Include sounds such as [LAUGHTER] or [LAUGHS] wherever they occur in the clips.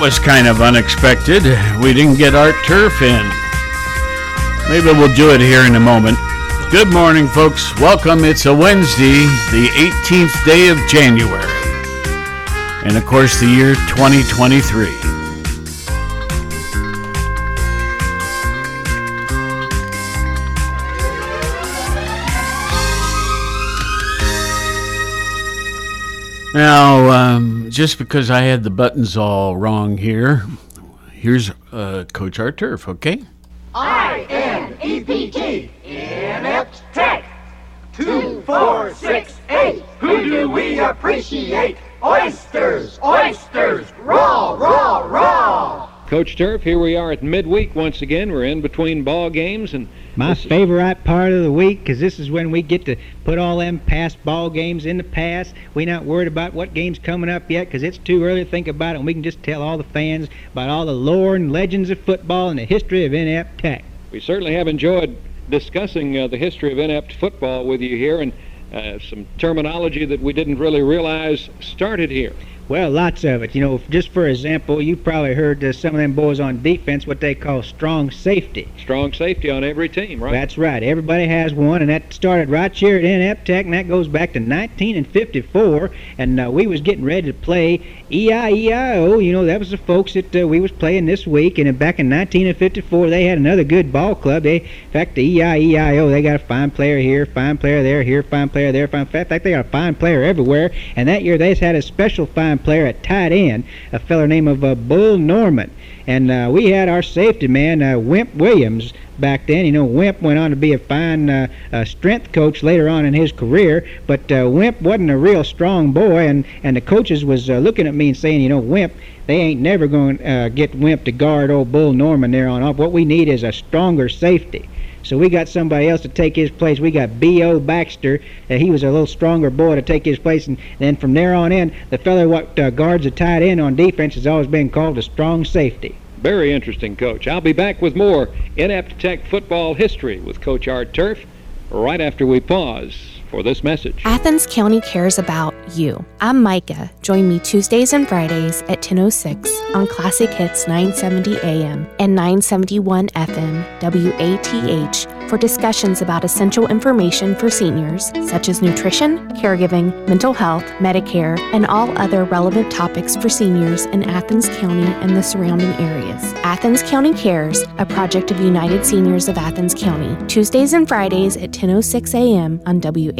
Was kind of unexpected. We didn't get Art Turf in. Maybe we'll do it here in a moment. Good morning, folks. Welcome. It's a Wednesday, the 18th day of January. And of course, the year 2023. Now, um, just because I had the buttons all wrong here, here's uh, Coach Art Turf, okay? I N E P T, inept tech. Two, four, six, eight. Who do we appreciate? Oysters, oysters, raw, raw, raw. Coach Turf, here we are at midweek once again. We're in between ball games and my favorite part of the week because this is when we get to put all them past ball games in the past. We're not worried about what game's coming up yet because it's too early to think about it, and we can just tell all the fans about all the lore and legends of football and the history of inept tech. We certainly have enjoyed discussing uh, the history of inept football with you here and uh, some terminology that we didn't really realize started here. Well, lots of it. You know, just for example, you probably heard uh, some of them boys on defense what they call strong safety. Strong safety on every team, right? That's right. Everybody has one, and that started right here at Inept Tech, and that goes back to 1954. And uh, we was getting ready to play E-I-E-I-O. You know, that was the folks that uh, we was playing this week. And back in 1954, they had another good ball club. They, in fact, the E-I-E-I-O, they got a fine player here, fine player there, here, fine player there, fine. In fact, they got a fine player everywhere. And that year, they had a special fine player at tight end, a feller named of uh, Bull Norman. And uh, we had our safety man, uh, Wimp Williams, back then. You know, Wimp went on to be a fine uh, uh, strength coach later on in his career, but uh, Wimp wasn't a real strong boy, and, and the coaches was uh, looking at me and saying, you know, Wimp, they ain't never going to uh, get Wimp to guard old Bull Norman there on off. What we need is a stronger safety. So we got somebody else to take his place. We got B.O. Baxter. He was a little stronger boy to take his place. And then from there on in, the fellow what uh, guards a tight end on defense has always been called a strong safety. Very interesting, Coach. I'll be back with more Inept Tech football history with Coach Art Turf right after we pause for this message. Athens County cares about you. I'm Micah. Join me Tuesdays and Fridays at 10:06 on Classic Hits 970 AM and 971 FM WATH for discussions about essential information for seniors such as nutrition, caregiving, mental health, Medicare, and all other relevant topics for seniors in Athens County and the surrounding areas. Athens County Cares, a project of United Seniors of Athens County, Tuesdays and Fridays at 10:06 a.m. on WATH.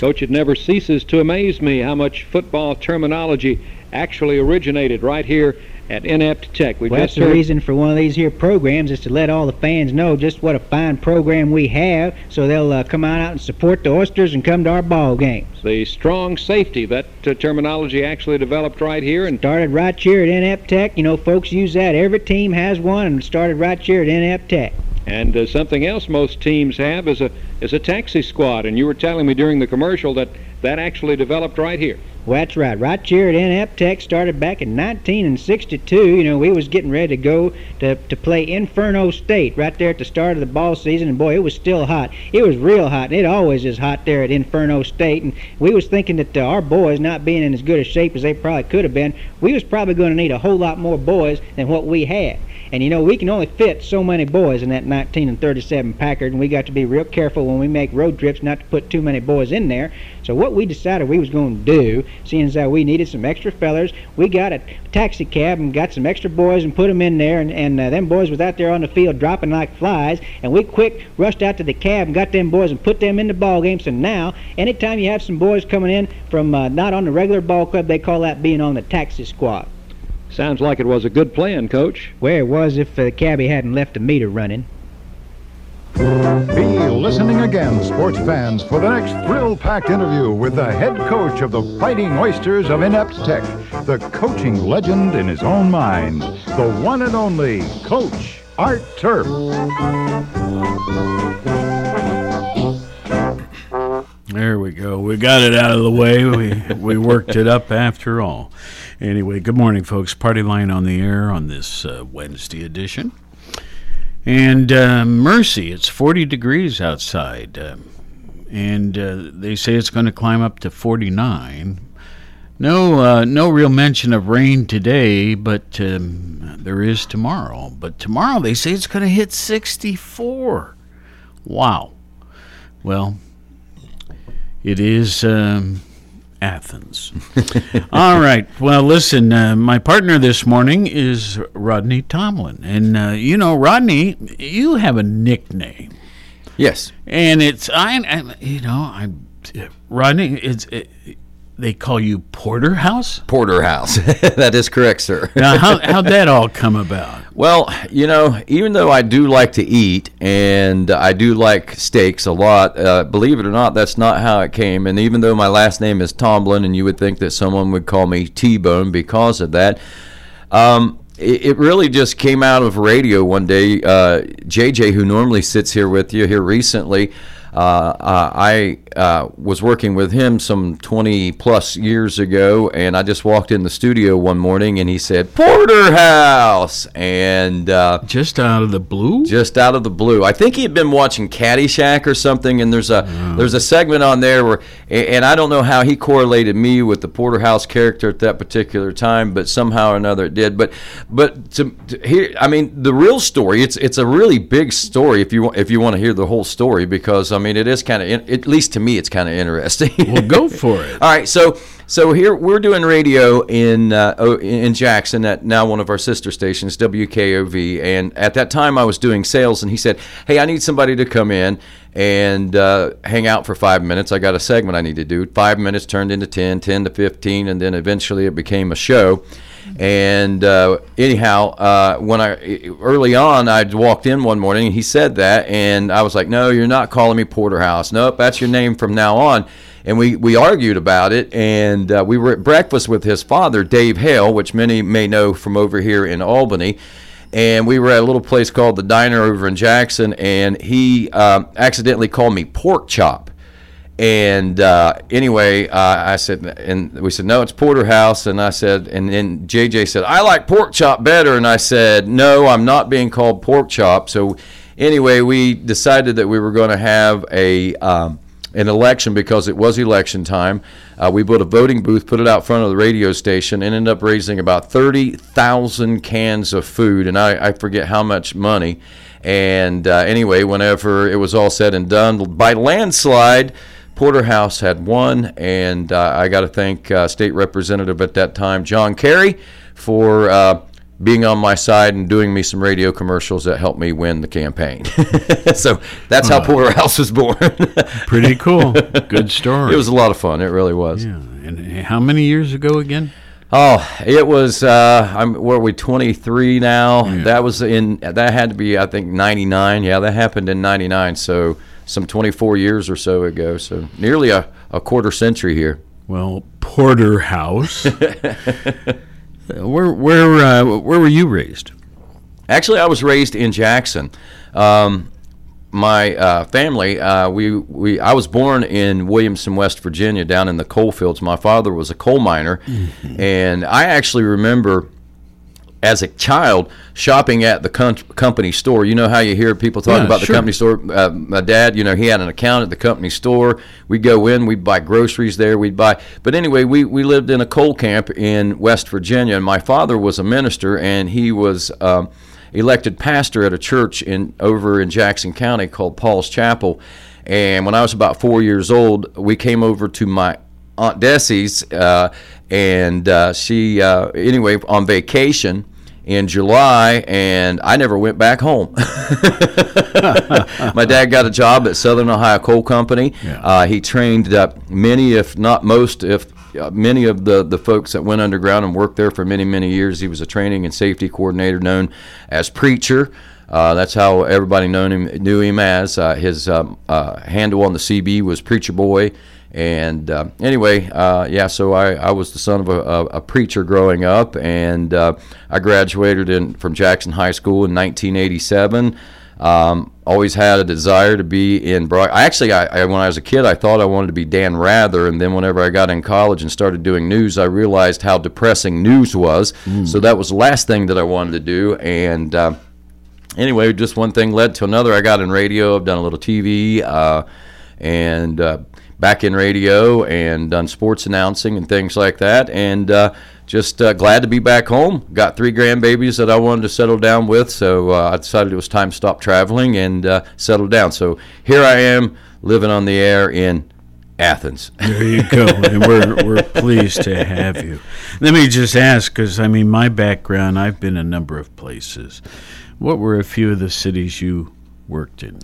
Coach, it never ceases to amaze me how much football terminology actually originated right here at Inept Tech. We well, that's the reason for one of these here programs is to let all the fans know just what a fine program we have, so they'll uh, come on out and support the Oysters and come to our ball games. The strong safety, that uh, terminology actually developed right here and started right here at Inept Tech. You know, folks use that. Every team has one, and started right here at Inept Tech. And uh, something else most teams have is a is a taxi squad. And you were telling me during the commercial that that actually developed right here. Well, that's right. Right here at Inept Tech started back in 1962. You know, we was getting ready to go to, to play Inferno State right there at the start of the ball season, and boy, it was still hot. It was real hot, and it always is hot there at Inferno State. And we was thinking that uh, our boys not being in as good a shape as they probably could have been, we was probably going to need a whole lot more boys than what we had. And you know, we can only fit so many boys in that 19 and 37 Packard, and we got to be real careful when we make road trips not to put too many boys in there. So what we decided we was going to do, seeing as that we needed some extra fellers, we got a taxi cab and got some extra boys and put them in there, and, and uh, them boys was out there on the field dropping like flies, and we quick rushed out to the cab and got them boys and put them in the ball game. So now, anytime you have some boys coming in from uh, not on the regular ball club, they call that being on the taxi squad. Sounds like it was a good plan, Coach. Well, it was if the uh, cabbie hadn't left the meter running. Be listening again, sports fans, for the next thrill-packed interview with the head coach of the Fighting Oysters of Inept Tech, the coaching legend in his own mind, the one and only Coach Art Turf. There we go. We got it out of the way. We we worked it up after all. Anyway, good morning, folks. Party line on the air on this uh, Wednesday edition. And uh, Mercy, it's 40 degrees outside. Uh, and they say it's going to climb up to 49. No, uh, no real mention of rain today, but um, there is tomorrow. But tomorrow they say it's going to hit 64. Wow. Well, it is um, Athens. [LAUGHS] All right. Well, listen, uh, my partner this morning is Rodney Tomlin. And, uh, you know, Rodney, you have a nickname. Yes. And it's, I, I you know, I, Rodney, it's, it, they call you Porterhouse? Porterhouse. [LAUGHS] that is correct, sir. Now, how, [LAUGHS] how'd that all come about? Well, you know, even though I do like to eat and I do like steaks a lot, uh, believe it or not, that's not how it came. And even though my last name is Tomlin, and you would think that someone would call me T Bone because of that, um, it, really just came out of radio one day. Uh, JJ, who normally sits here with you here recently, I uh, was working with him some 20 plus years ago, and I just walked in the studio one morning, and he said Porterhouse, and uh, Just out of the blue? just out of the blue. I think he had been watching Caddyshack or something, and there's a there's a segment on there where, and I don't know how he correlated me with the Porterhouse character at that particular time, but somehow or another it did. But but to, to hear, I mean, the real story. It's it's a really big story if you if you want to hear the whole story because I mean it is kind of at least to me it's kind of interesting. Well, go for it. [LAUGHS] All right, so so here we're doing radio in uh, oh, in Jackson at now one of our sister stations, WKOV, and at that time I was doing sales, and he said, "Hey, I need somebody to come in and uh, hang out for five minutes. I got a segment I need to do. Five minutes turned into 10, 10 to fifteen, and then eventually it became a show." And uh, anyhow, uh, when I early on, I walked in one morning and he said that, and I was like, "No, you're not calling me Porterhouse. Nope, that's your name from now on." And we, we argued about it, and uh, we were at breakfast with his father, Dave Hale, which many may know from over here in Albany. And we were at a little place called the Diner over in Jackson, and he um, accidentally called me Pork Chop. And uh, anyway, uh, I said, and we said, no, it's Porterhouse. And I said, and then JJ said, I like pork chop better. And I said, no, I'm not being called pork chop. So anyway, we decided that we were going to have a um, an election because it was election time. Uh, we built a voting booth, put it out front of the radio station, and ended up raising about 30,000 cans of food, and I, I forget how much money. And uh, anyway, whenever it was all said and done, by landslide, Porterhouse had won, and uh, I got to thank uh, State Representative at that time, John Carey, for uh, being on my side and doing me some radio commercials that helped me win the campaign. [LAUGHS] so that's how Porterhouse was born. [LAUGHS] Pretty cool. Good story. it was a lot of fun. It really was. Yeah. And how many years ago again? Oh, it was. Uh, I'm. Where are we? 23 now. Yeah. That was in. That had to be. I think 99. Yeah, that happened in 99. So some 24 years or so ago. So nearly a, a quarter century here. Well, Porterhouse. [LAUGHS] Uh, where where uh, where were you raised? Actually, I was raised in Jackson. Um, my uh, family, uh, we, we, I was born in Williamson, West Virginia, down in the coal fields. My father was a coal miner, and I actually remember as a child shopping at the com- company store. You know how you hear people talk Yeah, about the company store. Uh, my dad, you know, he had an account at the company store. We'd go in, we'd buy groceries there, we'd buy. But anyway, we, we lived in a coal camp in West Virginia, and my father was a minister, and he was. Um, elected pastor at a church in over in Jackson County called Paul's Chapel. And when I was about four years old, we came over to my aunt Desi's, uh, and uh, she uh, anyway on vacation in July, and I never went back home. [LAUGHS] my dad got a job at Southern Ohio Coal Company. Yeah. Uh, he trained many, if not most, if uh, many of the, the folks that went underground and worked there for many, many years. He was a training and safety coordinator known as Preacher. Uh, that's how everybody known him, knew him as. Uh, his um, uh, handle on the CB was Preacher Boy. And uh, anyway, uh, yeah, so I, I was the son of a, a, preacher growing up, and uh, I graduated in, from Jackson High School in 1987. Um, always had a desire to be in broad. I actually, I, I, when I was a kid, I thought I wanted to be Dan Rather, and then whenever I got in college and started doing news, I realized how depressing news was. So that was the last thing that I wanted to do, and. Uh, anyway, just one thing led to another. I got in radio. I've done a little TV, uh, and uh, back in radio and done sports announcing and things like that. And uh, just uh, glad to be back home. Got three grandbabies that I wanted to settle down with, so uh, I decided it was time to stop traveling and uh, settle down. So here I am living on the air in Athens. [LAUGHS] There you go. and we're, we're pleased to have you. Let me just ask, because I mean, my background, I've been a number of places. What were a few of the cities you worked in?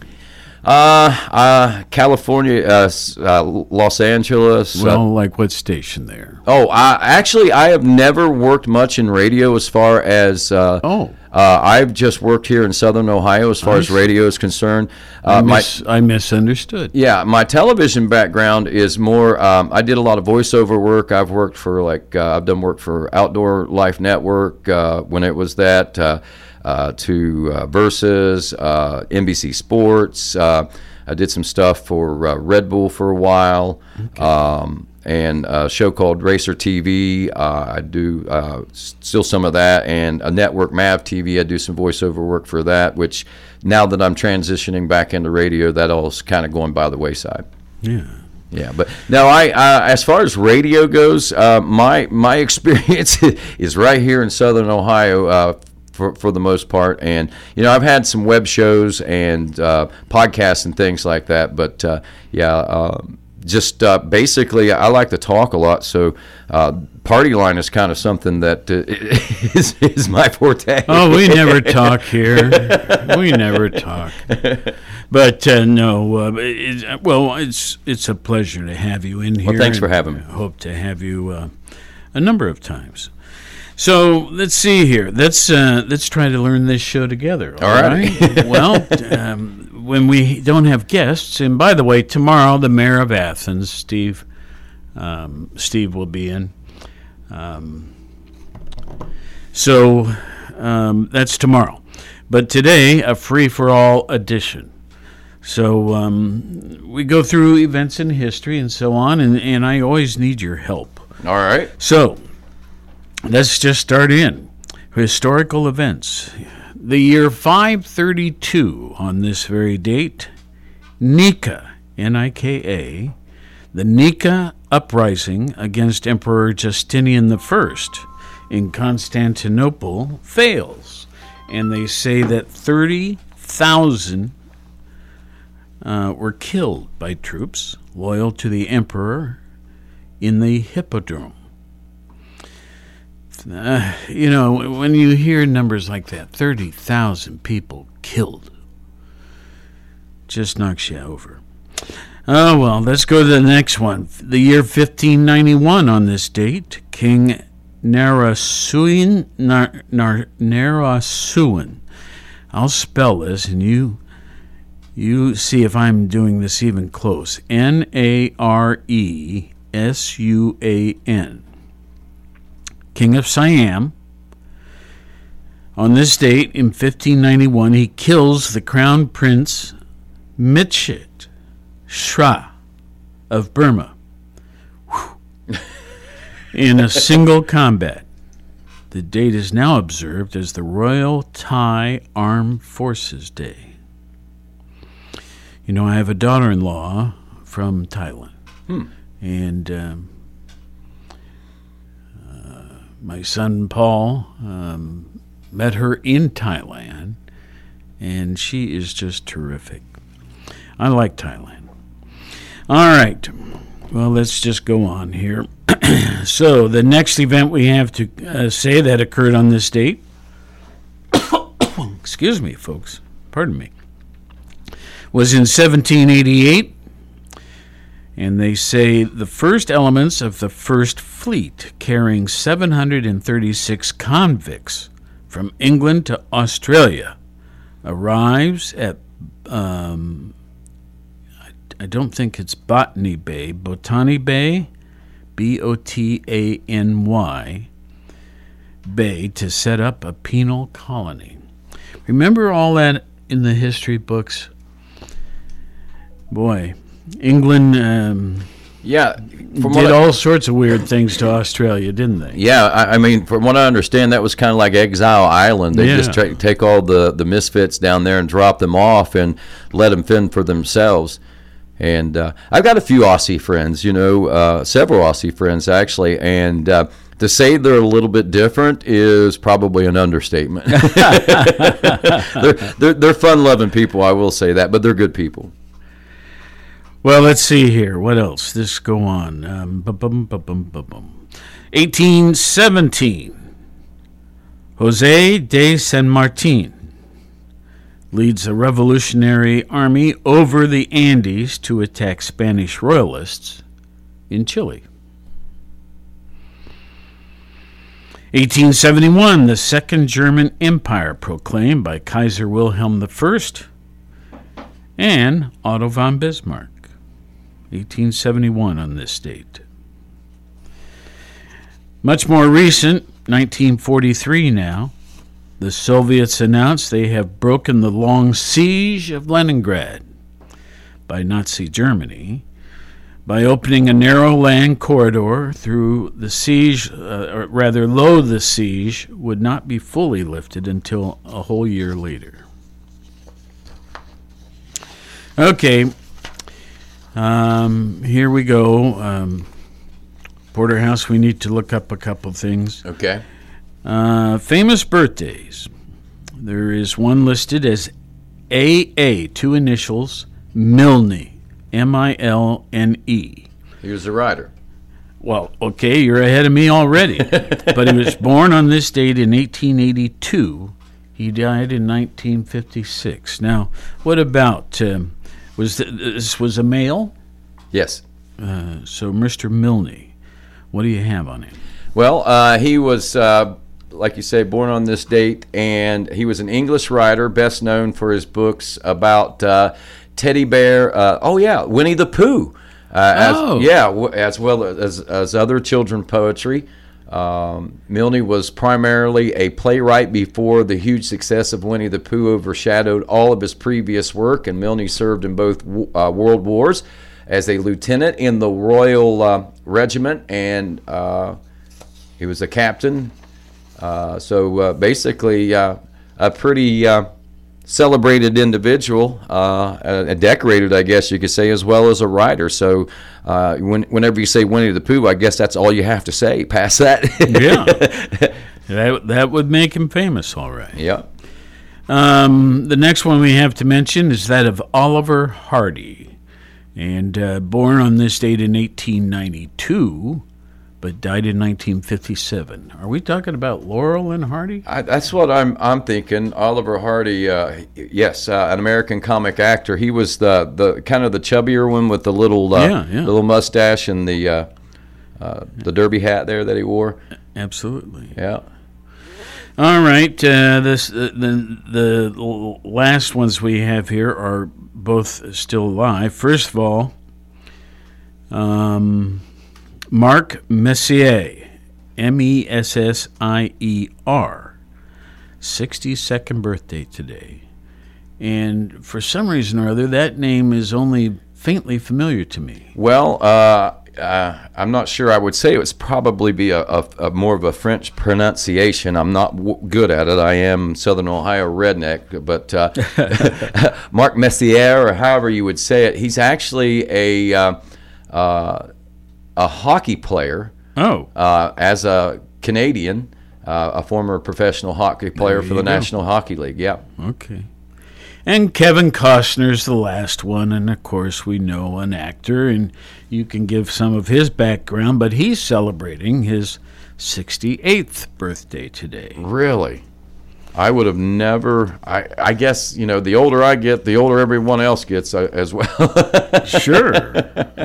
Uh, uh, California, uh, uh, Los Angeles. uh, Well, like what station there? oh, I, actually, I have never worked much in radio as far as. Uh, Oh. Uh, I've just worked here in Southern Ohio as far as I see. radio is concerned. I, Uh, my, I misunderstood. yeah, my television background is more. Um, I did a lot of voiceover work. I've worked for like uh, I've done work for Outdoor Life Network uh, when it was that. Uh, to uh, Versus, uh, NBC Sports. Uh, I did some stuff for uh, Red Bull for a while, um, and a show called Racer TV. Uh, I do uh, still some of that, and a network Mav TV. I do some voiceover work for that. Which now that I'm transitioning back into radio, that all's kind of going by the wayside. Yeah. Yeah, but now I uh, as far as radio goes, uh, my my [LAUGHS] experience is right here in Southern Ohio. Uh, for, for the most part, and you know I've had some web shows and uh, podcasts and things like that, but uh, yeah, uh, just uh, basically I like to talk a lot, so uh, party line is kind of something that uh, [LAUGHS] is, is my forte. Oh, we never [LAUGHS] talk here. We never talk. But uh, no, uh, it, well, it's it's a pleasure to have you in here. thanks for having me. I hope to have you uh, a number of times. So let's see here. Let's uh, let's try to learn this show together. All right. right. [LAUGHS] well, um, when we don't have guests, and by the way, tomorrow the mayor of Athens, Steve, um, Steve will be in. Um, so um, that's tomorrow. But today, a free for all edition. So um, we go through events in history and so on, and, and I always need your help. All right. So let's just start in. Historical events. The year 532, on this very date, Nika, N I K A, the Nika uprising against Emperor Justinian I in Constantinople fails. And they say that 30,000 uh, were killed by troops loyal to the emperor in the Hippodrome. Uh, you know, when you hear numbers like that, 30,000 people killed, just knocks you over. Oh, well, let's go to the next one. The year 1591 on this date, King Narasuin, Nar, Nar, Narasuin. I'll spell this and you you see if I'm doing this even close. N A R E S U A N. King of Siam. On this date in 1591, he kills the crown prince Mitchit Shra of Burma in a single combat. The date is now observed as the Royal Thai Armed Forces Day. You know, I have a daughter in law from Thailand. And um, my son Paul um, met her in Thailand, and she is just terrific. I like Thailand. All right. Well, let's just go on here. [CLEARS THROAT] so, the next event we have to uh, say that occurred on this date. [COUGHS] Excuse me, folks. Pardon me was in 1788, and they say the first elements of the first fleet carrying 736 convicts from England to Australia arrives at, um, I, I don't think it's Botany Bay, Botany Bay, B O T A N Y, Bay to set up a penal colony. Remember all that in the history books? Boy, England um, Yeah. Did what I- all sorts of weird things to Australia, didn't they? Yeah, I, I mean, from what I understand, that was kind of like Exile Island. They just tra- take all the, the misfits down there and drop them off and let them fend for themselves. And uh, I've got a few Aussie friends, you know, uh, several Aussie friends actually, and uh, to say they're a little bit different is probably an understatement. [LAUGHS] they're, they're, they're fun loving people, I will say that, but they're good people. Well, let's see here. What else? This go on. Um, ba-bum, ba-bum, ba-bum. 1817. Jose de San Martin leads a revolutionary army over the Andes to attack Spanish royalists in Chile. 1871, the Second German Empire proclaimed by Kaiser Wilhelm I and Otto von Bismarck. 1871 on this date. Much more recent, 1943 now, the Soviets announced they have broken the long siege of Leningrad by Nazi Germany by opening a narrow land corridor through the siege, uh, or rather, though the siege would not be fully lifted until a whole year later. Okay, um, here we go. Um, Porterhouse, we need to look up a couple things. Okay. Uh, famous birthdays. There is one listed as AA, two initials, Milne, M I L N E. Here's the writer. Well, okay, you're ahead of me already. [LAUGHS] but he was born on this date in 1882. He died in 1956. Now, what about um, was th- this was a male? Yes. Uh, so, Mr. Milne, what do you have on him? Well, uh, he was, uh, like you say, born on this date, and he was an English writer, best known for his books about uh, teddy bear. Uh, oh yeah, Winnie the Pooh. Uh, as, Oh. Yeah, w- as well as as other children poetry. Um, Milne was primarily a playwright before the huge success of Winnie the Pooh overshadowed all of his previous work, and Milne served in both uh, world wars as a lieutenant in the Royal uh, Regiment, and uh, he was a captain. Uh, so uh, basically, uh, a pretty celebrated individual, uh, and decorated, I guess you could say, as well as a writer. So uh, when, whenever you say Winnie the Pooh, I guess that's all you have to say. Past that, Yeah. [LAUGHS] that, that would make him famous, all right. yeah. Um, the next one we have to mention is that of Oliver Hardy, and uh, born on this date in 1892, but died in 1957. Are we talking about Laurel and Hardy? I, that's what I'm I'm thinking. Oliver Hardy, uh, yes, uh, an American comic actor. He was the the kind of the chubbier one with the little uh, Yeah, yeah. little mustache and the uh, uh, the derby hat there that he wore. Absolutely. Yeah. All right. Uh, this the the last ones we have here are both still alive. First of all, um, Mark Messier, M E S S I E R, 62nd birthday today, and for some reason or other, that name is only faintly familiar to me. Well, uh, uh, I'm not sure. I would say it was probably be a, a, a more of a French pronunciation. I'm not w- good at it. I am Southern Ohio redneck, but uh, [LAUGHS] Mark Messier, or however you would say it, he's actually a uh, uh, a hockey player. Oh, uh, as a Canadian, uh, a former professional hockey player for the go. National Hockey League. Yeah. Okay. And Kevin Costner's the last one, and of course we know an actor, and you can give some of his background, but he's celebrating his 68th birthday today. Really? I would have never. I, I guess you know the older I get, the older everyone else gets uh, as well. [LAUGHS] Sure,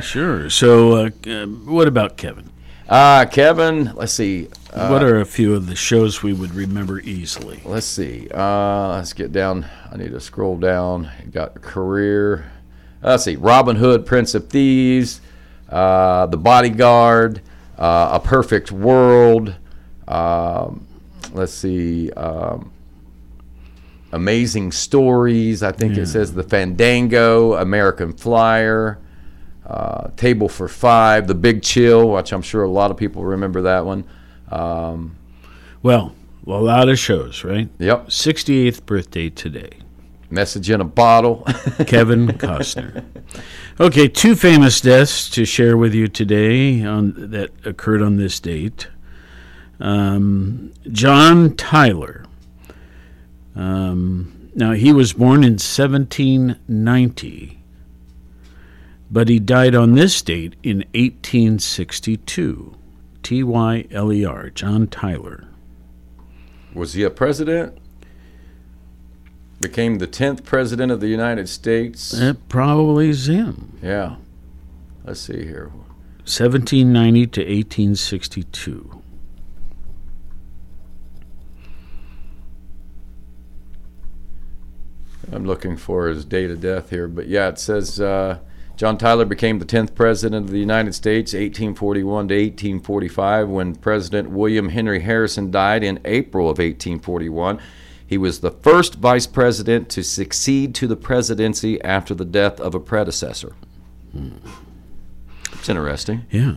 sure. So, uh, uh, what about Kevin? uh, Kevin, let's see. Uh, what are a few of the shows we would remember easily? let's see. Uh, let's get down. I need to scroll down. Got career. Let's see. Robin Hood, Prince of Thieves, uh, The Bodyguard, uh, A Perfect World. Um, let's see. Um, Amazing Stories. I think it says The Fandango, American Flyer, uh, Table for Five, The Big Chill, which I'm sure a lot of people remember that one. Um, Well, a lot of shows, right? yep. 68th birthday today. Message in a bottle. [LAUGHS] Kevin Costner. Okay, two famous deaths to share with you today on, that occurred on this date. Um, John Tyler. Um, now, he was born in 1790, but he died on this date in 1862. T Y L E R, John Tyler. Was he a president? Became the 10th president of the United States. That probably is him. Yeah. Let's see here. 1790 to 1862. I'm looking for his date of death here, but yeah, it says uh, John Tyler became the 10th president of the United States, 1841 to 1845, when President William Henry Harrison died in April of 1841. He was the first vice president to succeed to the presidency after the death of a predecessor. It's interesting. Yeah.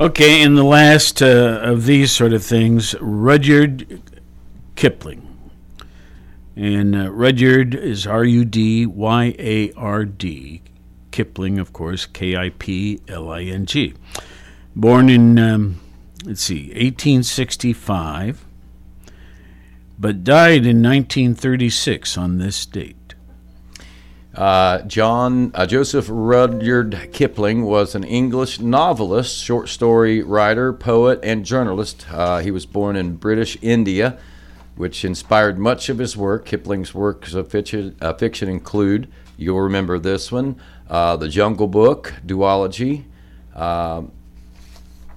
Okay, and the last uh, of these sort of things, Rudyard Kipling. And uh, Rudyard is R U D Y A R D. Kipling, of course, K I P L I N G. Born in, um, let's see, 1865, but died in 1936 on this date. Uh, John uh, Joseph Rudyard Kipling was an English novelist, short story writer, poet, and journalist. Uh, he was born in British India, which inspired much of his work. Kipling's works of fiction, uh, fiction include, you'll remember this one, uh, The Jungle Book, Duology, um,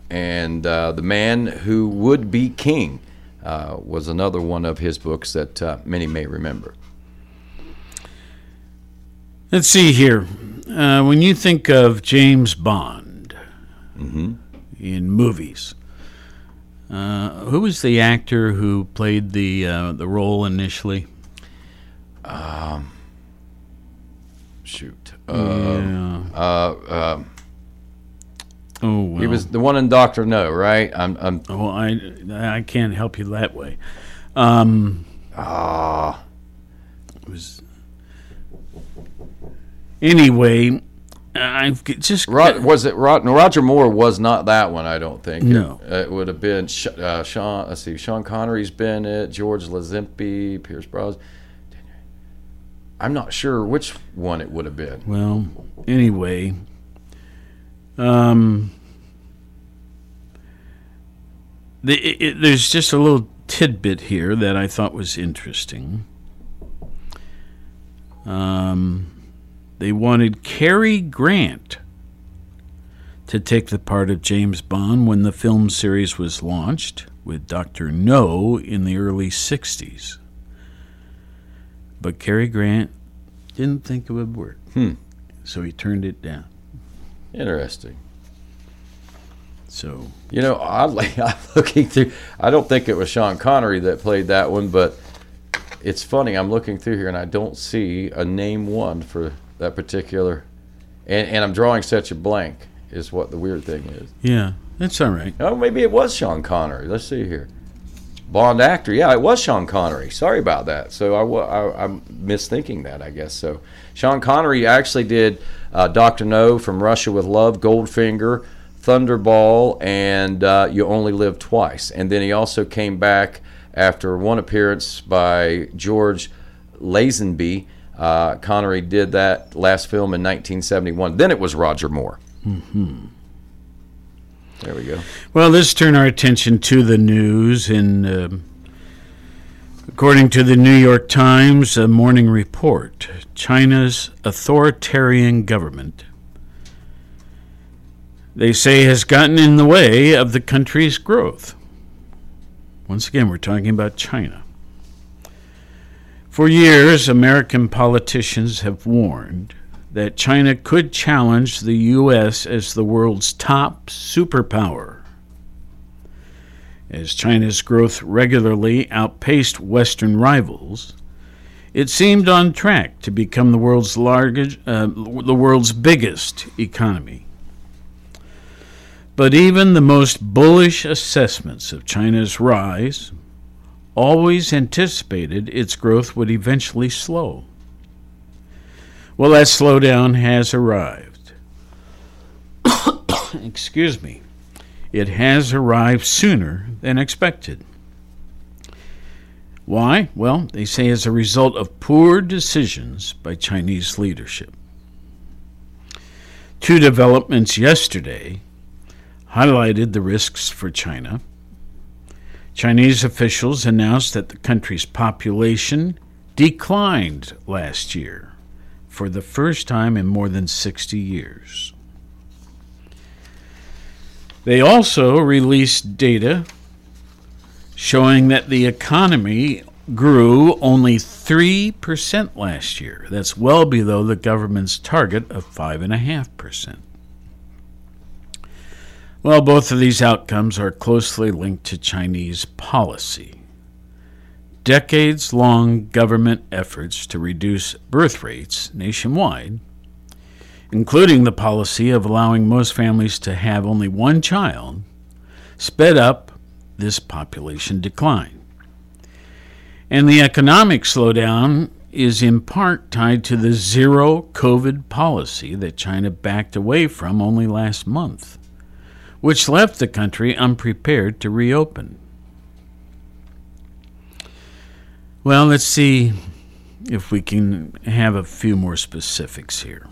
and uh, The Man Who Would Be King was another one of his books that many may remember. Let's see here. Uh, when you think of James Bond in movies, uh, who was the actor who played the uh, the role initially? Shoot. yeah. Uh, um, oh, well. He was the one in Doctor No, right? I'm, I'm Oh, I I can't help you that way. Um, ah, it was anyway. I've just Rod, was it Rod, no, Roger Moore was not that one. I don't think. No. it, it would have been uh, Sean. Let's see, Sean Connery's been it. George Lazenby, Pierce Brosnan. I'm not sure which one it would have been. Well, anyway, um, the, it- there's just a little tidbit here that I thought was interesting. Um, they wanted Cary Grant to take the part of James Bond when the film series was launched with Dr. No in the early 60s. But Cary Grant didn't think it would work. Hmm. So he turned it down. Interesting. So You know, oddly, [LAUGHS] I'm looking through. I don't think it was Sean Connery that played that one, but it's funny. I'm looking through here and I don't see a name one for that particular. And, and I'm drawing such a blank. Is what the weird thing is. yeah, that's all right. Oh, maybe it was Sean Connery. Let's see here. Bond actor. Yeah, it was Sean Connery. Sorry about that. So I, I, I'm misthinking that, I guess. So Sean Connery actually did uh, Dr. No from Russia with Love, Goldfinger, Thunderball, and uh, You Only Live Twice. And then he also came back after one appearance by George Lazenby. Uh, Connery did that last film in 1971. Then it was Roger Moore. Mm-hmm. There we go. Well, let's turn our attention to the news. And um according to the New York Times, a morning report, China's authoritarian government, they say, has gotten in the way of the country's growth. Once again, we're talking about China. For years, American politicians have warned that China could challenge the U.S. as the world's top superpower. As China's growth regularly outpaced Western rivals, it seemed on track to become the world's largest, uh, the world's biggest economy. But even the most bullish assessments of China's rise always anticipated its growth would eventually slow. Well, that slowdown has arrived. [COUGHS] Excuse me. It has arrived sooner than expected. Why? Well, they say as a result of poor decisions by Chinese leadership. Two developments yesterday highlighted the risks for China. Chinese officials announced that the country's population declined last year for the first time in more than 60 years. They also released data showing that the economy grew only 3% last year. That's well below the government's target of 5.5%. Well, both of these outcomes are closely linked to Chinese policy. Decades long government efforts to reduce birth rates nationwide, including the policy of allowing most families to have only one child, sped up this population decline. And the economic slowdown is in part tied to the zero COVID policy that China backed away from only last month, which left the country unprepared to reopen. Well, let's see if we can have a few more specifics here.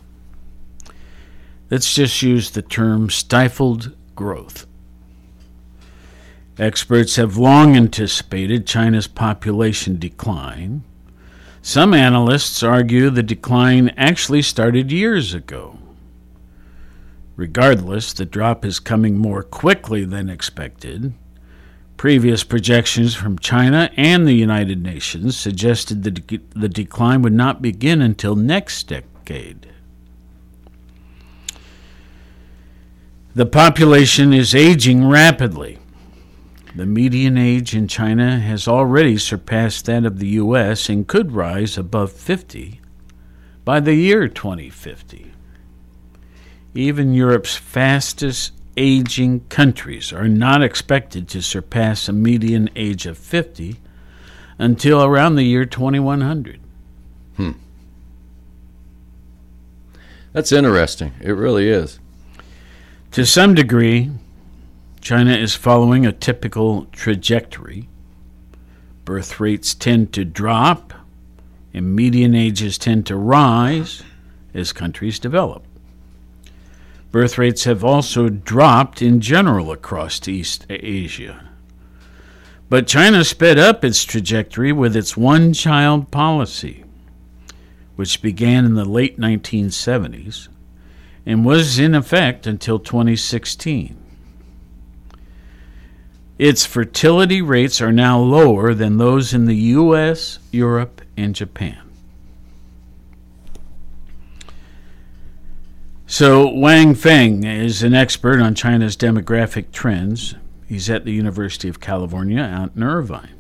Let's just use the term stifled growth. Experts have long anticipated China's population decline. Some analysts argue the decline actually started years ago. Regardless, the drop is coming more quickly than expected. Previous projections from China and the United Nations suggested the, the decline would not begin until next decade. The population is aging rapidly. The median age in China has already surpassed that of the U.S. and could rise above 50 by the year 2050. Even Europe's fastest aging countries are not expected to surpass a median age of 50 until around the year 2100. Hmm. That's interesting. It really is. To some degree, China is following a typical trajectory. Birth rates tend to drop, and median ages tend to rise as countries develop. Birth rates have also dropped in general across East Asia. But China sped up its trajectory with its one child policy, which began in the late 1970s and was in effect until 2016. Its fertility rates are now lower than those in the US, Europe, and Japan. So, Wang Feng is an expert on China's demographic trends. He's at the University of California in Irvine.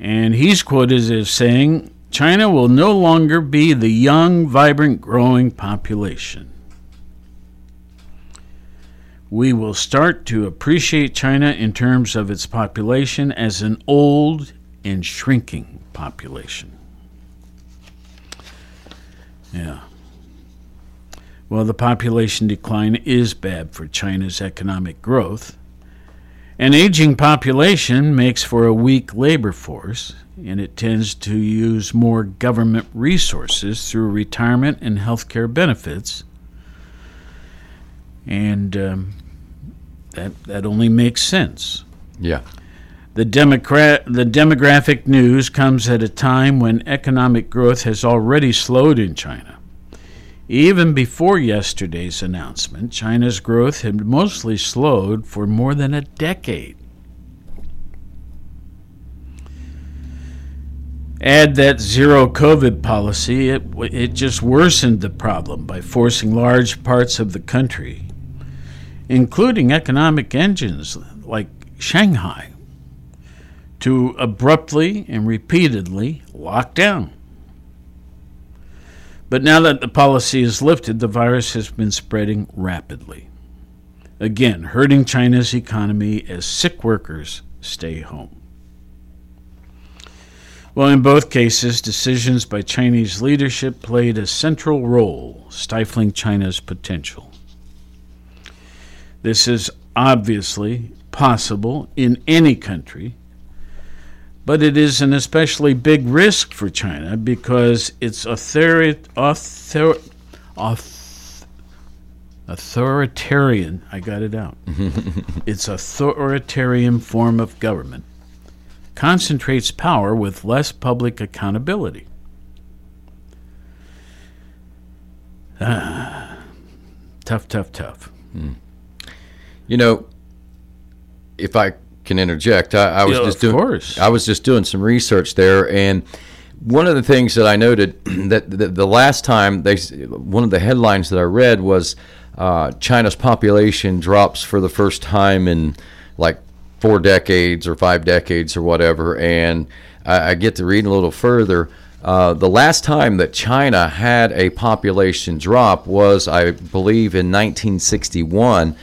And he's quoted as saying, China will no longer be the young, vibrant, growing population we will start to appreciate China in terms of its population as an old and shrinking population. Yeah. Well, the population decline is bad for China's economic growth. An aging population makes for a weak labor force, and it tends to use more government resources through retirement and health care benefits. And um, that that only makes sense. Yeah. The, Democrat, the demographic news comes at a time when economic growth has already slowed in China. Even before yesterday's announcement, China's growth had mostly slowed for more than a decade. Add that zero COVID policy, it, it just worsened the problem by forcing large parts of the country including economic engines like Shanghai, to abruptly and repeatedly lock down. But now that the policy is lifted, the virus has been spreading rapidly. Again, hurting China's economy as sick workers stay home. Well, in both cases, decisions by Chinese leadership played a central role, stifling China's potential. This is obviously possible in any country, but it is an especially big risk for China because its authori- author- auth- authoritarian, I got it out, [LAUGHS] its authoritarian form of government concentrates power with less public accountability. Ah, [SIGHS] tough, tough, tough. You know, if I can interject, I, I was Yeah, just doing. course. I was just doing some research there, and one of the things that I noted [CLEARS THROAT] that the, the last time they, one of the headlines that I read was uh, China's population drops for the first time in like four decades or five decades or whatever, and I, I get to read a little further. Uh, the last time that China had a population drop was, I believe, in 1961.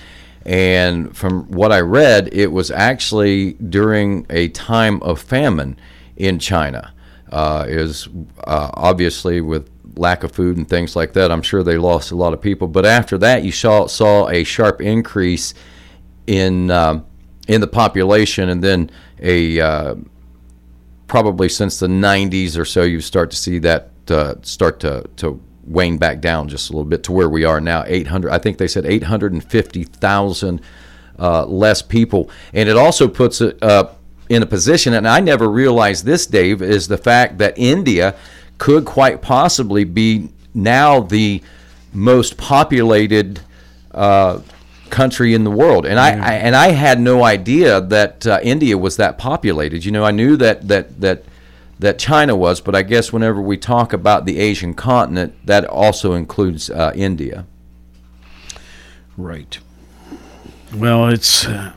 And from what I read, it was actually during a time of famine in China. Uh, is uh, obviously with lack of food and things like that. I'm sure they lost a lot of people. But after that, you saw saw a sharp increase in um, in the population, and then a uh, probably since the 90s or so, you start to see that uh, start to, to wane back down just a little bit to where we are now. 800 i think they said 850000 uh, less people. And it also puts it uh, in a position and i never realized this dave is the fact that india could quite possibly be now the most populated uh, country in the world, and I, I and I had no idea that uh, India was that populated. You know, I knew that that that that China was, but I guess whenever we talk about the Asian continent, that also includes uh, India. Right. Well, it's uh,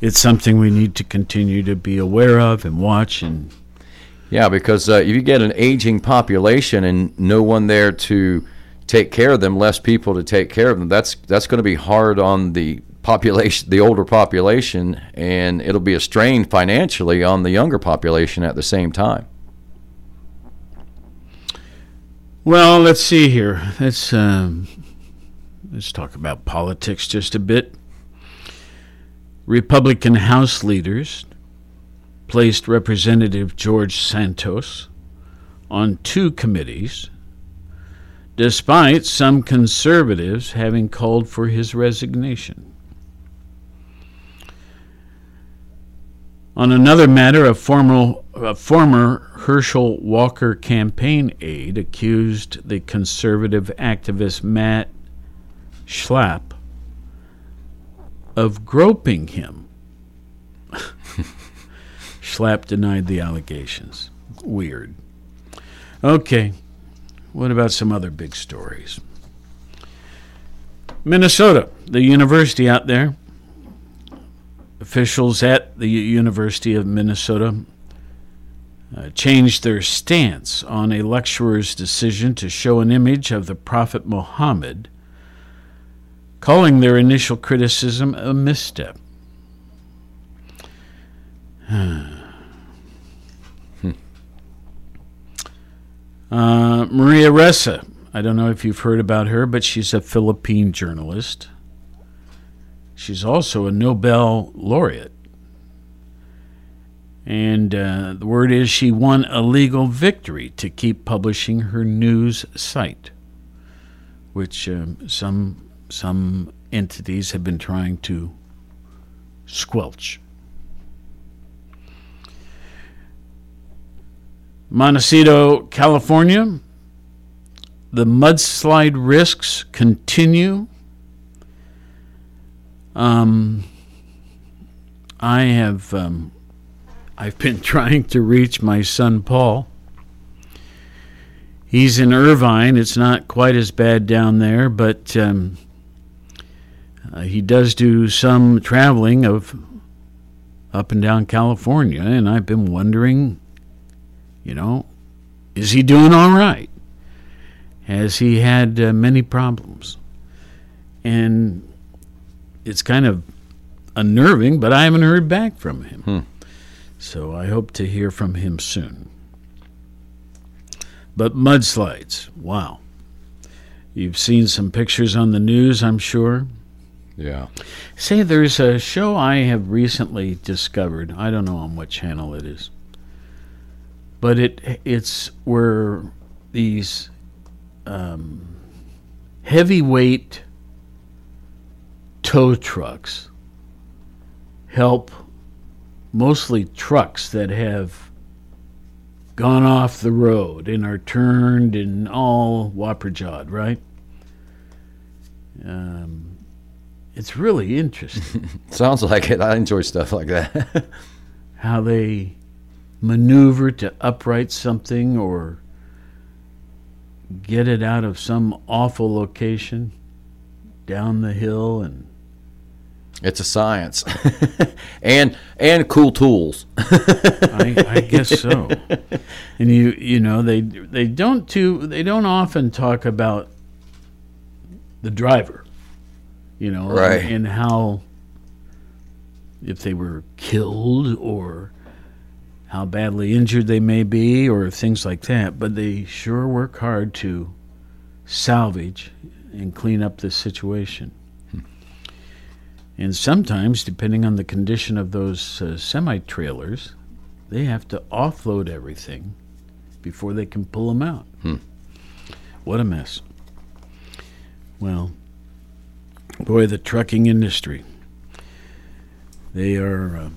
it's something we need to continue to be aware of and watch and Yeah, because uh, if you get an aging population and no one there to take care of them, less people to take care of them, that's that's going to be hard on the population, the older population, and it'll be a strain financially on the younger population at the same time. Well, let's see here. Let's um, let's talk about politics just a bit. Republican House leaders placed Representative George Santos on two committees, despite some conservatives having called for his resignation. On another matter, a former, a former Herschel Walker campaign aide accused the conservative activist Matt Schlapp of groping him. [LAUGHS] Schlapp denied the allegations. Weird. Okay, what about some other big stories? Minnesota, the university out there. Officials at the University of Minnesota uh, changed their stance on a lecturer's decision to show an image of the Prophet Muhammad, calling their initial criticism a misstep. [SIGHS] Uh, Maria Ressa, I don't know if you've heard about her, but she's a Philippine journalist. She's also a Nobel laureate. And uh, the word is she won a legal victory to keep publishing her news site, which um, some some entities have been trying to squelch. Montecito, California. The mudslide risks continue. Um, I have um, I've been [LAUGHS] trying to reach my son Paul. He's in Irvine. It's not quite as bad down there, but um, uh, he does do some traveling of up and down California, and I've been wondering, you know, is he doing all right? Has he had uh, many problems? And it's kind of unnerving, but I haven't heard back from him. So I hope to hear from him soon. But mudslides, wow. You've seen some pictures on the news, I'm sure. Yeah. Say, there's a show I have recently discovered. I don't know on what channel it is, but it it's where these um, heavyweight tow trucks help mostly trucks that have gone off the road and are turned and all whopper-jawed, right? Um, it's really interesting [LAUGHS] Sounds like it. I enjoy stuff like that. [LAUGHS] how they maneuver to upright something or get it out of some awful location down the hill and it's a science, [LAUGHS] and and cool tools. [LAUGHS] I, I guess so. And you you know they they don't too they don't often talk about the driver, you know, Right. and, and how if they were killed or how badly injured they may be or things like that. But they sure work hard to salvage and clean up the situation. And sometimes, depending on the condition of those uh, semi trailers, they have to offload everything before they can pull them out. What a mess. Well, boy, the trucking industry. They are, uh,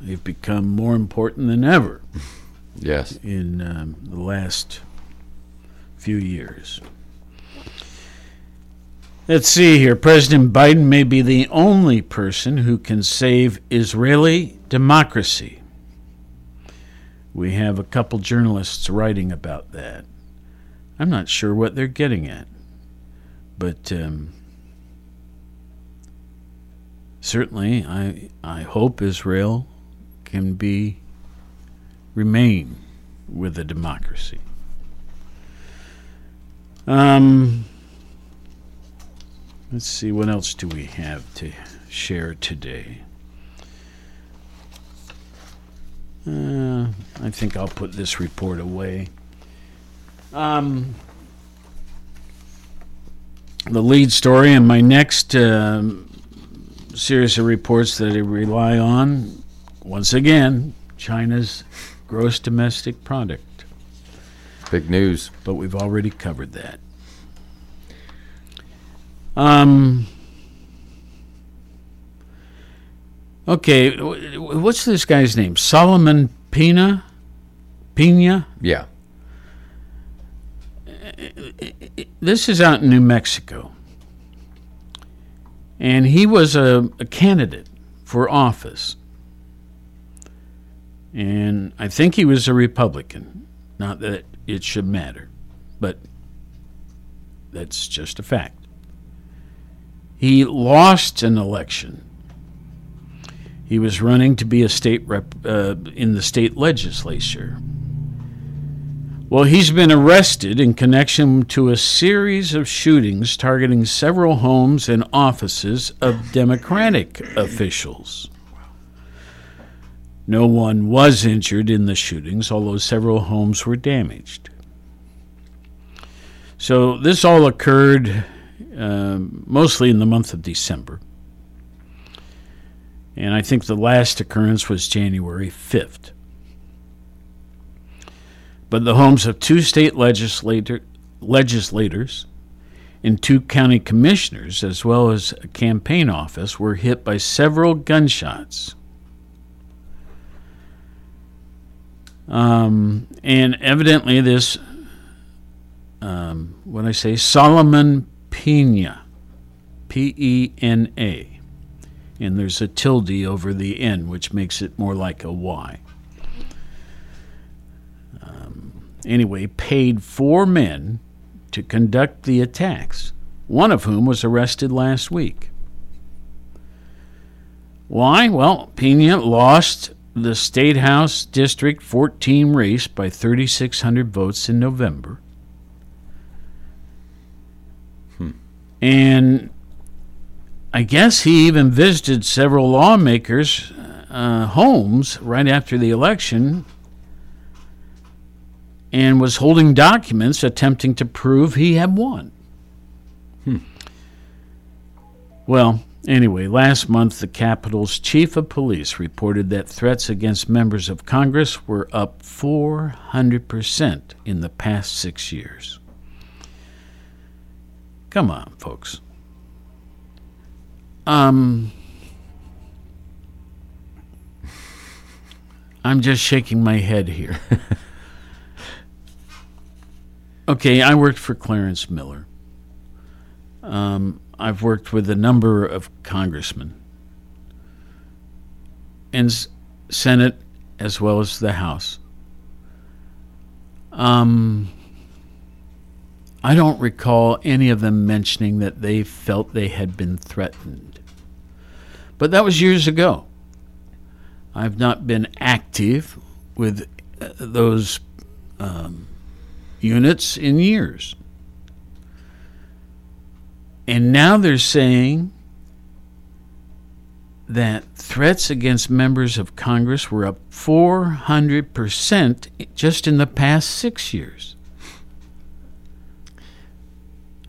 they've become more important than ever [LAUGHS] Yes. in um, the last few years. Let's see here. President Biden may be the only person who can save Israeli democracy. We have a couple journalists writing about that. I'm not sure what they're getting at, but um, certainly I I hope Israel can be remain with a democracy. Um, let's see, what else do we have to share today? Uh, I think I'll put this report away. Um, the lead story in my next um, series of reports that I rely on, once again, China's gross domestic product Big news. but we've already covered that. Um. Okay, wh- wh- what's this guy's name? Solomon Pina? Pina? Yeah. This is out in New Mexico. And he was a, a candidate for office. And I think he was a Republican. Not that it should matter, but that's just a fact. He lost an election. He was running to be a state rep uh, in the state legislature. Well, he's been arrested in connection to a series of shootings targeting several homes and offices of Democratic officials. No one was injured in the shootings, although several homes were damaged. So, this all occurred um, mostly in the month of December. And I think the last occurrence was January 5th but the homes of two state legislator, legislators and two county commissioners, as well as a campaign office, were hit by several gunshots. Um, and evidently, this, um, what I say, Solomon Pena, P E N A, and there's a tilde over the N, which makes it more like a Y. Um, anyway, paid four men to conduct the attacks, one of whom was arrested last week. Why? Well, Pena lost the State House District 14 race by 3,600 votes in November. And I guess he even visited several lawmakers uh, homes right after the election and was holding documents attempting to prove he had won. Well, anyway, last month the Capitol's chief of police reported that threats against members of Congress were up 400% in the past six years. Come on, folks. Um, I'm just shaking my head here. [LAUGHS] okay, I worked for Clarence Miller. Um, I've worked with a number of congressmen s- Senate as well as the House. Um, I don't recall any of them mentioning that they felt they had been threatened. But that was years ago. I've not been active with uh, those um, units in years. And now they're saying that threats against members of Congress were up 400% just in the past six years.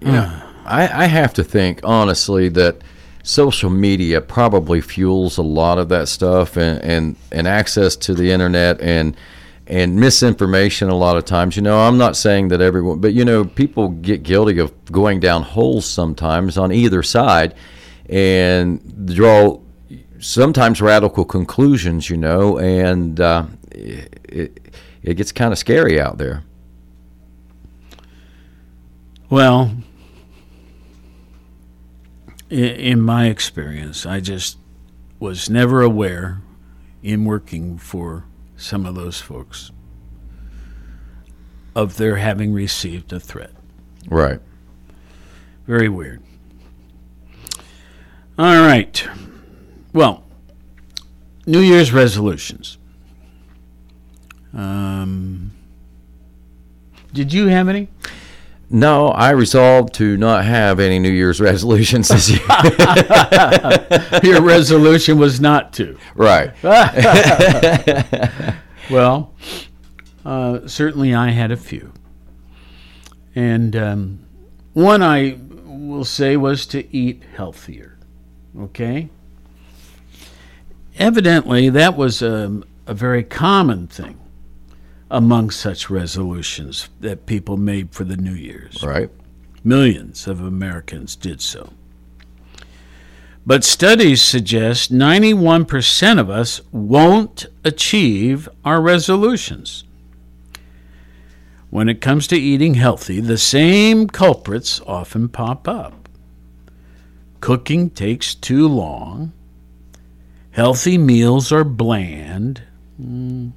You know, I, I have to think honestly that social media probably fuels a lot of that stuff and, and, and access to the internet and and misinformation a lot of times. You know, I'm not saying that everyone but you know, people get guilty of going down holes sometimes on either side and draw sometimes radical conclusions, you know, and uh, it, it gets kind of scary out there. Well, in my experience, I just was never aware in working for some of those folks of their having received a threat. Right. Very weird. All right. Well, New Year's resolutions. Um, did you have any? No, I resolved to not have any New Year's [LAUGHS] resolutions this year. [LAUGHS] Your resolution was not to. right. [LAUGHS] Well, uh, certainly I had a few. And um, one I will say was to eat healthier. Okay? Evidently, that was a, a very common thing among such resolutions that people made for the New Year's. Right. Millions of Americans did so. But studies suggest 91% of us won't achieve our resolutions. When it comes to eating healthy, the same culprits often pop up. Cooking takes too long. Healthy meals are bland. Mm.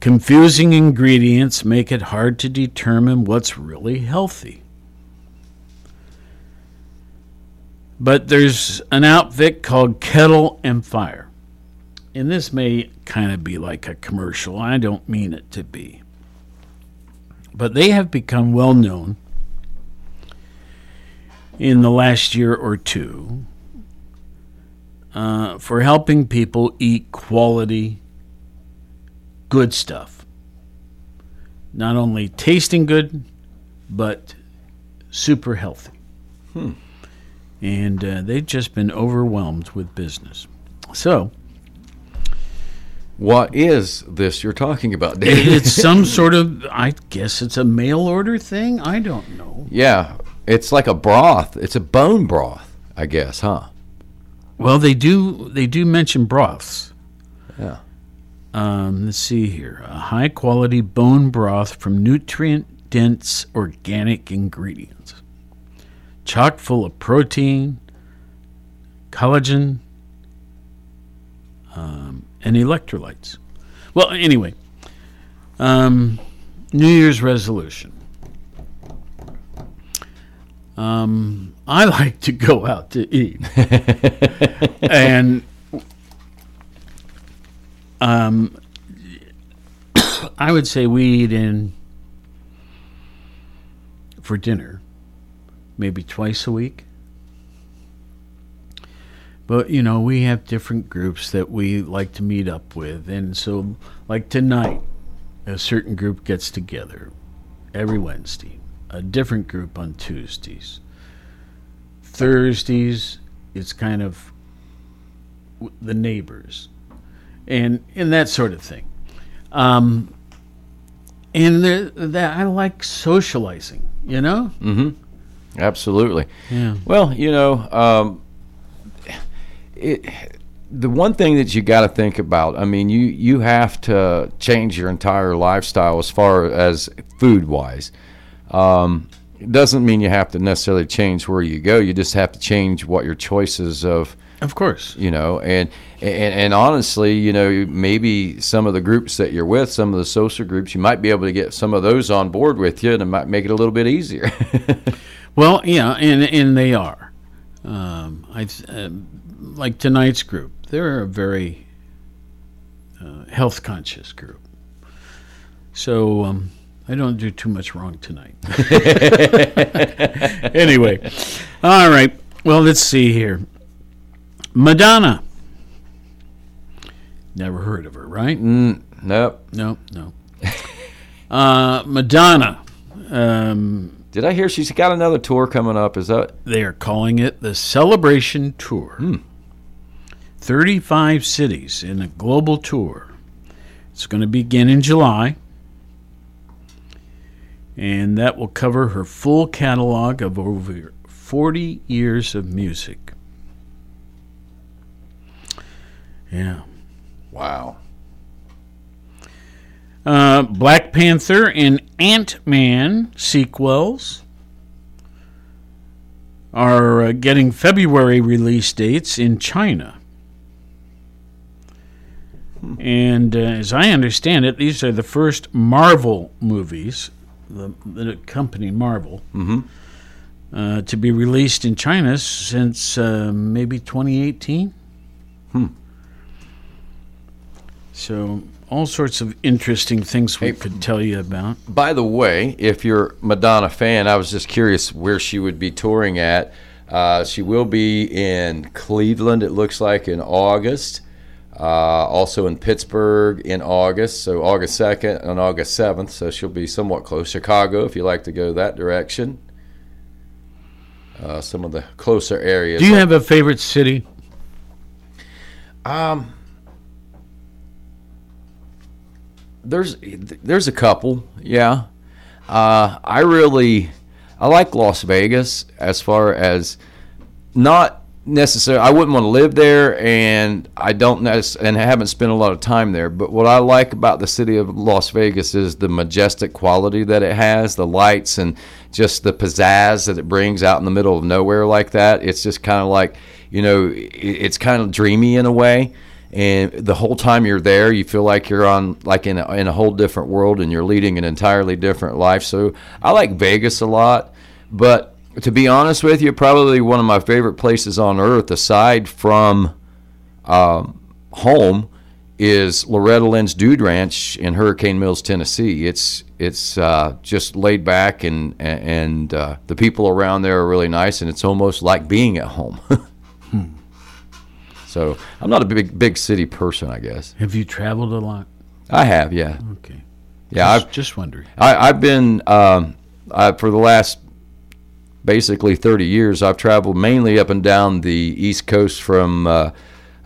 Confusing ingredients make it hard to determine what's really healthy. But there's an outfit called Kettle and Fire. And this may kind of be like a commercial. I don't mean it to be. But they have become well known in the last year or two uh, for helping people eat quality, good stuff. Not only tasting good, but super healthy. And uh, they've just been overwhelmed with business. So, What is this you're talking about, Dave? it's [LAUGHS] some sort of, I guess it's a mail order thing. I don't know. yeah, it's like a broth. It's a bone broth, I guess, huh? Well, they do they do mention broths. Yeah. Um, let's see here. A high quality bone broth from nutrient dense organic ingredients. Chock full of protein, collagen, um, and electrolytes. Well, anyway, um, New Year's resolution. Um, I [LAUGHS] like to go out to eat. [LAUGHS] and um, I would say we eat in for dinner maybe twice a week. But you know, we have different groups that we like to meet up with, and so like tonight, a certain group gets together every Wednesday, a different group on Tuesdays. Thursdays, it's kind of the neighbors, and and that sort of thing. Um, and there, that I like socializing, you know. Absolutely. Yeah. Well, you know, um, it, the one thing that you got to think about, I mean, you you have to change your entire lifestyle as far as food wise. Um, it doesn't mean you have to necessarily change where you go. You just have to change what your choices of Of course. you know and, and and honestly you know maybe some of the groups that you're with some of the social groups you might be able to get some of those on board with you and it might make it a little bit easier [LAUGHS] Well, yeah, and and they are. Um, I uh, like tonight's group. They're a very uh, health conscious group. So um, I don't do too much wrong tonight. [LAUGHS] [LAUGHS] anyway, all right. Well, let's see here. Madonna. Never heard of her, right? nope No, no. [LAUGHS] Uh, Madonna. Um, did i hear she's got another tour coming up is that They are calling it the Celebration Tour. 35 cities in a global tour. It's going to begin in July. And that will cover her full catalog of over 40 years of music. Yeah. wow Uh, Black Panther and Ant Man sequels are uh, getting February release dates in China. And uh, as I understand it, these are the first Marvel movies, the, the company Marvel, uh, to be released in China since uh, maybe 2018. So, all sorts of interesting things we Hey, could tell you about. by the way if you're madonna fan i was just curious where she would be touring at uh, she will be in cleveland it looks like in august uh, also in pittsburgh in august so august 2nd and august 7th so she'll be somewhat close chicago if you like to go that direction uh, some of the closer areas Do you have a favorite city? There's there's a couple, yeah. Uh, I really I like Las Vegas as far as not necessarily. I wouldn't want to live there, and I don't and I haven't spent a lot of time there. But what I like about the city of Las Vegas is the majestic quality that it has, the lights, and just the pizzazz that it brings out in the middle of nowhere like that. It's just kind of like you know, it's kind of dreamy in a way and the whole time you're there you feel like you're on like in a, in a whole different world and you're leading an entirely different life. So i like vegas a lot but to be honest with you probably one of my favorite places on earth aside from um, home is loretta lynn's dude ranch in hurricane mills tennessee. It's it's uh, just laid back and and uh, the people around there are really nice and it's almost like being at home [LAUGHS] so i'm not a big big city person i guess Have you traveled a lot? I have, yeah, Okay. yeah. just, I've just wondering. I, I've been um, I, for the last basically 30 years. I've traveled mainly up and down the East Coast from uh,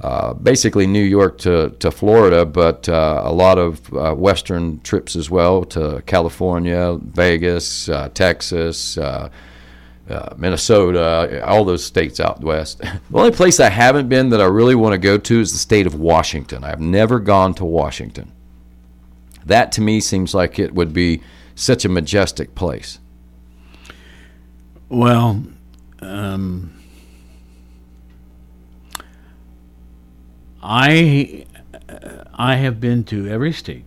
uh, basically New York to to Florida, but uh, a lot of uh, Western trips as well to California, Vegas, uh, Texas. Uh, uh, Minnesota, all those states out west. [LAUGHS] The only place I haven't been that I really want to go to is the state of Washington. I've never gone to Washington. That to me seems like it would be such a majestic place. Well, um, I I have been to every state.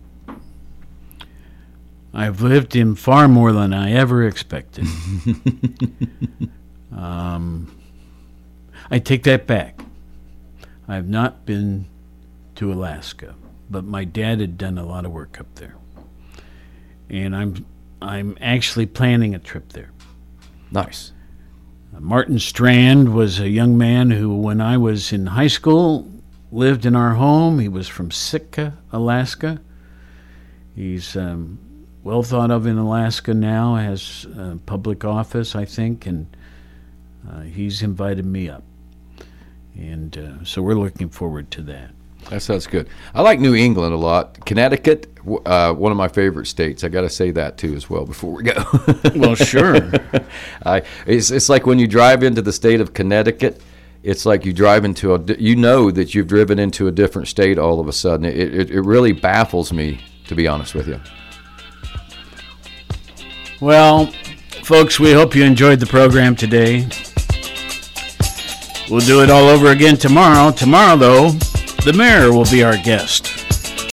I've lived in far more than I ever expected. [LAUGHS] um, I take that back. I have not been to Alaska, but my dad had done a lot of work up there, and I'm I'm actually planning a trip there. Nice. Martin Strand was a young man who, when I was in high school, lived in our home. He was from Sitka, Alaska. He's um, well thought of in Alaska now, has a public office, I think, and uh, he's invited me up. And uh, so we're looking forward to that. That sounds good. I like New England a lot. Connecticut, uh, one of my favorite states. I got to say that too as well before we go. [LAUGHS] well, sure. [LAUGHS] I, it's, it's like when you drive into the state of Connecticut, it's like you drive into a, you know that you've driven into a different state all of a sudden. It, it, it really baffles me, to be honest with you. Well, folks, we hope you enjoyed the program today. We'll do it all over again tomorrow. Tomorrow, though, the mayor will be our guest.